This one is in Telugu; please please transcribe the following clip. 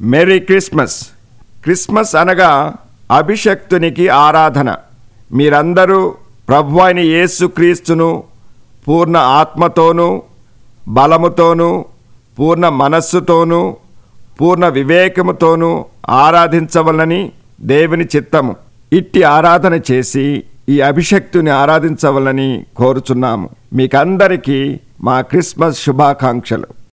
మెరీ క్రిస్మస్ క్రిస్మస్ అనగా అభిషక్తునికి ఆరాధన. మీరందరూ ప్రభు అయిన యేసుక్రీస్తును పూర్ణ ఆత్మతోనూ బలముతోనూ పూర్ణ మనస్సుతోనూ పూర్ణ వివేకముతోనూ ఆరాధించవలనని దేవుని చిత్తము. ఇట్టి ఆరాధన చేసి ఈ అభిషక్తుని ఆరాధించవలని కోరుచున్నాము. మీకందరికీ మా క్రిస్మస్ శుభాకాంక్షలు.